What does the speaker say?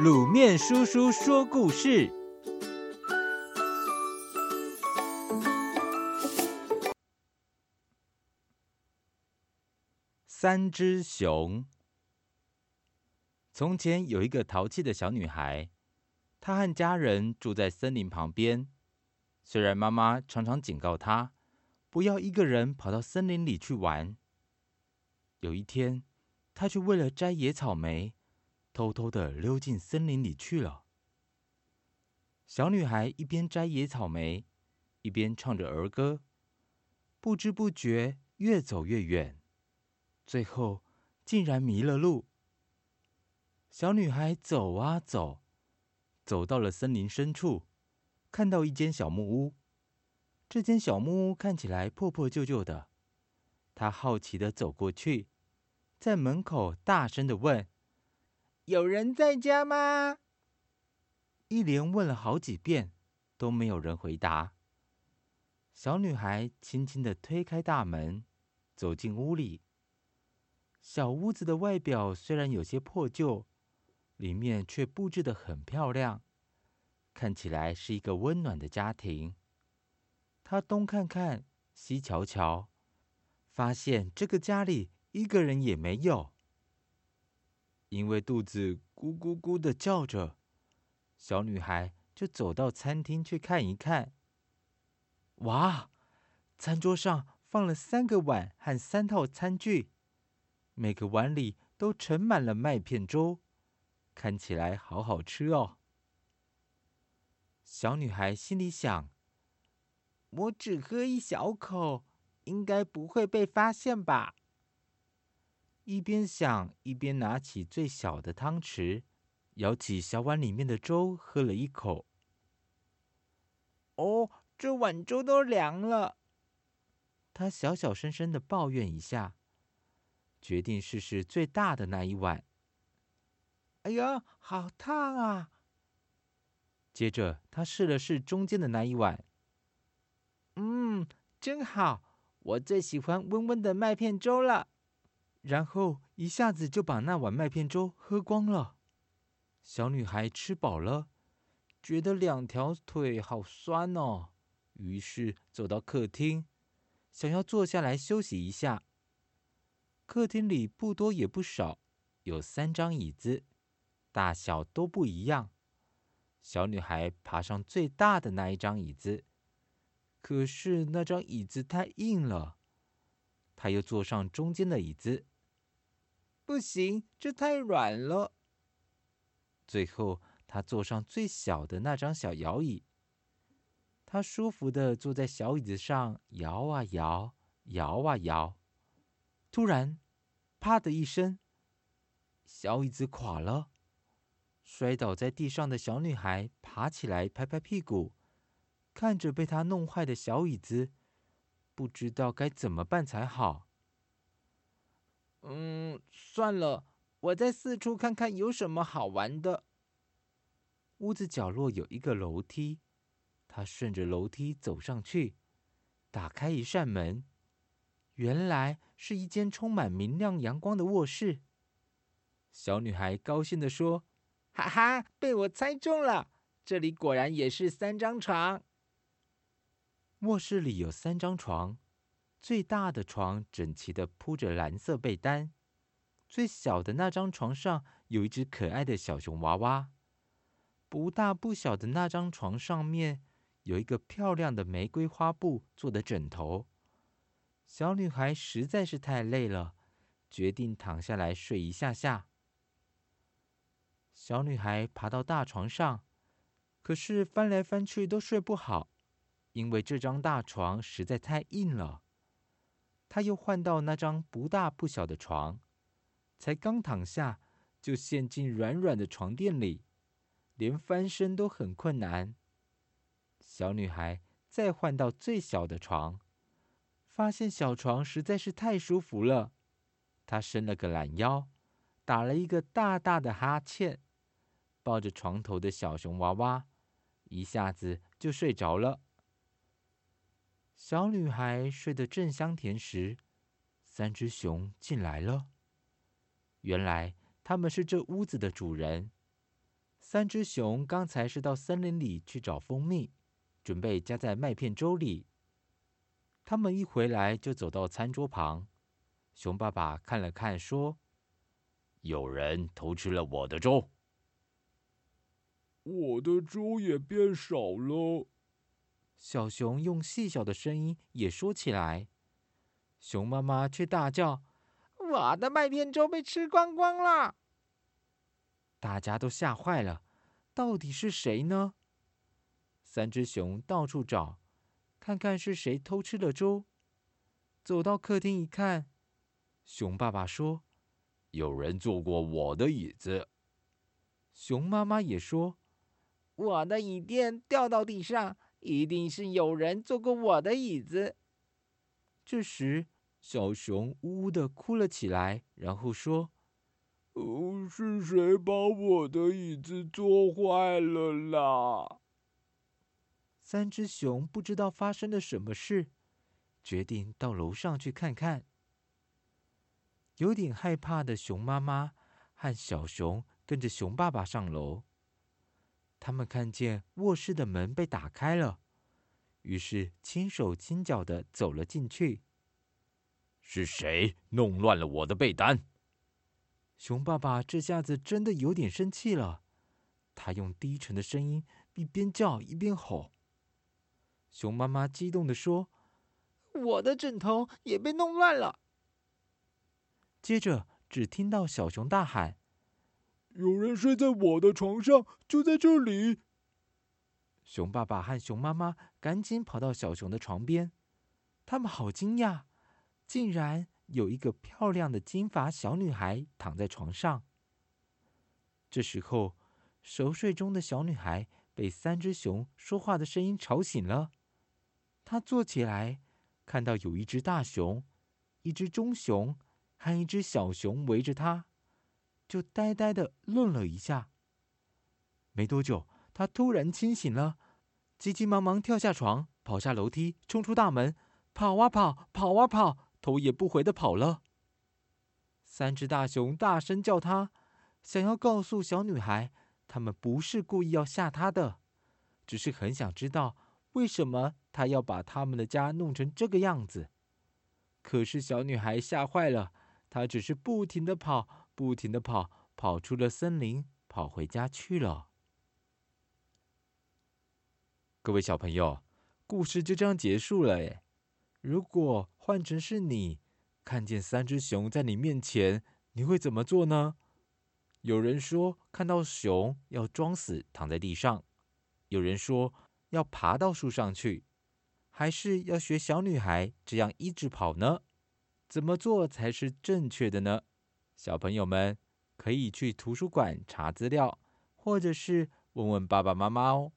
卤面叔叔说故事：三只熊。从前有一个淘气的小女孩，她和家人住在森林旁边。虽然妈妈常常警告她，不要一个人跑到森林里去玩。有一天，她却为了摘野草莓，偷偷的溜进森林里去了。小女孩一边摘野草莓，一边唱着儿歌，不知不觉越走越远，最后竟然迷了路。小女孩走啊走，走到了森林深处，看到一间小木屋。这间小木屋看起来破破旧旧的，她好奇的走过去，在门口大声的问。有人在家吗？一连问了好几遍，都没有人回答。小女孩轻轻的推开大门，走进屋里。小屋子的外表虽然有些破旧，里面却布置的很漂亮，看起来是一个温暖的家庭。她东看看，西瞧瞧，发现这个家里一个人也没有。因为肚子咕咕咕的叫着，小女孩就走到餐厅去看一看。哇，餐桌上放了三个碗和三套餐具，每个碗里都盛满了麦片粥，看起来好好吃哦。小女孩心里想：我只喝一小口，应该不会被发现吧。一边想，一边拿起最小的汤匙，舀起小碗里面的粥，喝了一口。哦，这碗粥都凉了。他小小声声的抱怨一下，决定试试最大的那一碗。哎呀，好烫啊！接着他试了试中间的那一碗。嗯，真好，我最喜欢温温的麦片粥了。然后一下子就把那碗麦片粥喝光了。小女孩吃饱了，觉得两条腿好酸哦，于是走到客厅，想要坐下来休息一下。客厅里不多也不少，有三张椅子，大小都不一样。小女孩爬上最大的那一张椅子，可是那张椅子太硬了。她又坐上中间的椅子。不行，这太软了。最后，他坐上最小的那张小摇椅。他舒服的坐在小椅子上，摇啊摇，摇啊摇。突然，啪的一声，小椅子垮了。摔倒在地上的小女孩爬起来，拍拍屁股，看着被她弄坏的小椅子，不知道该怎么办才好。嗯，算了，我再四处看看有什么好玩的。屋子角落有一个楼梯，他顺着楼梯走上去，打开一扇门，原来是一间充满明亮阳光的卧室。小女孩高兴地说：“哈哈，被我猜中了！这里果然也是三张床。”卧室里有三张床。最大的床整齐地铺着蓝色被单，最小的那张床上有一只可爱的小熊娃娃。不大不小的那张床上面有一个漂亮的玫瑰花布做的枕头。小女孩实在是太累了，决定躺下来睡一下下。小女孩爬到大床上，可是翻来翻去都睡不好，因为这张大床实在太硬了。他又换到那张不大不小的床，才刚躺下，就陷进软软的床垫里，连翻身都很困难。小女孩再换到最小的床，发现小床实在是太舒服了，她伸了个懒腰，打了一个大大的哈欠，抱着床头的小熊娃娃，一下子就睡着了。小女孩睡得正香甜时，三只熊进来了。原来他们是这屋子的主人。三只熊刚才是到森林里去找蜂蜜，准备加在麦片粥里。他们一回来就走到餐桌旁，熊爸爸看了看，说：“有人偷吃了我的粥，我的粥也变少了。”小熊用细小的声音也说起来，熊妈妈却大叫：“我的麦片粥被吃光光了！”大家都吓坏了，到底是谁呢？三只熊到处找，看看是谁偷吃了粥。走到客厅一看，熊爸爸说：“有人坐过我的椅子。”熊妈妈也说：“我的椅垫掉到地上。”一定是有人坐过我的椅子。这时，小熊呜呜的哭了起来，然后说：“哦，是谁把我的椅子坐坏了啦？”三只熊不知道发生了什么事，决定到楼上去看看。有点害怕的熊妈妈和小熊跟着熊爸爸上楼。他们看见卧室的门被打开了，于是轻手轻脚的走了进去。是谁弄乱了我的被单？熊爸爸这下子真的有点生气了，他用低沉的声音一边叫一边吼。熊妈妈激动的说：“我的枕头也被弄乱了。”接着只听到小熊大喊。有人睡在我的床上，就在这里。熊爸爸和熊妈妈赶紧跑到小熊的床边，他们好惊讶，竟然有一个漂亮的金发小女孩躺在床上。这时候，熟睡中的小女孩被三只熊说话的声音吵醒了。她坐起来，看到有一只大熊、一只中熊和一只小熊围着她。就呆呆的愣了一下。没多久，他突然清醒了，急急忙忙跳下床，跑下楼梯，冲出大门，跑啊跑，跑啊跑，头也不回的跑了。三只大熊大声叫他，想要告诉小女孩，他们不是故意要吓她的，只是很想知道为什么他要把他们的家弄成这个样子。可是小女孩吓坏了，她只是不停的跑。不停地跑，跑出了森林，跑回家去了。各位小朋友，故事就这样结束了。诶，如果换成是你，看见三只熊在你面前，你会怎么做呢？有人说，看到熊要装死躺在地上；有人说要爬到树上去，还是要学小女孩这样一直跑呢？怎么做才是正确的呢？小朋友们可以去图书馆查资料，或者是问问爸爸妈妈哦。